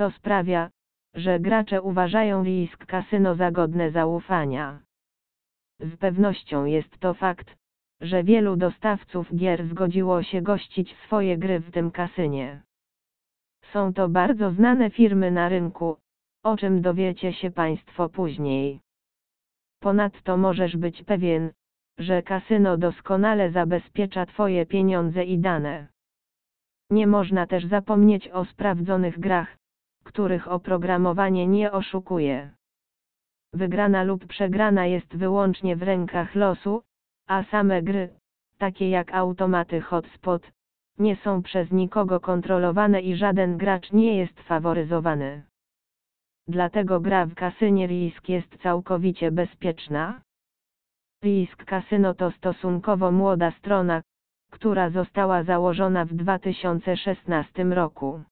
co sprawia, że gracze uważają risk kasyno za godne zaufania. Z pewnością jest to fakt, że wielu dostawców gier zgodziło się gościć swoje gry w tym kasynie. Są to bardzo znane firmy na rynku, o czym dowiecie się Państwo później. Ponadto możesz być pewien, że kasyno doskonale zabezpiecza Twoje pieniądze i dane. Nie można też zapomnieć o sprawdzonych grach, których oprogramowanie nie oszukuje. Wygrana lub przegrana jest wyłącznie w rękach losu, a same gry, takie jak automaty hotspot, nie są przez nikogo kontrolowane i żaden gracz nie jest faworyzowany. Dlatego gra w kasynie Risk jest całkowicie bezpieczna. Risk Casino to stosunkowo młoda strona, która została założona w 2016 roku.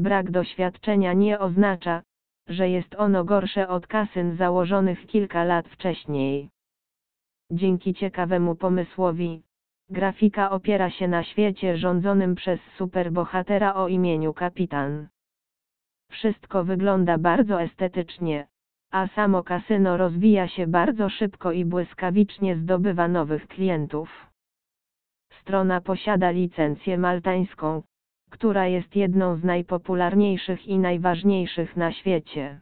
Brak doświadczenia nie oznacza, że jest ono gorsze od kasyn założonych kilka lat wcześniej. Dzięki ciekawemu pomysłowi, grafika opiera się na świecie rządzonym przez superbohatera o imieniu Kapitan. Wszystko wygląda bardzo estetycznie, a samo kasyno rozwija się bardzo szybko i błyskawicznie zdobywa nowych klientów. Strona posiada licencję maltańską, która jest jedną z najpopularniejszych i najważniejszych na świecie.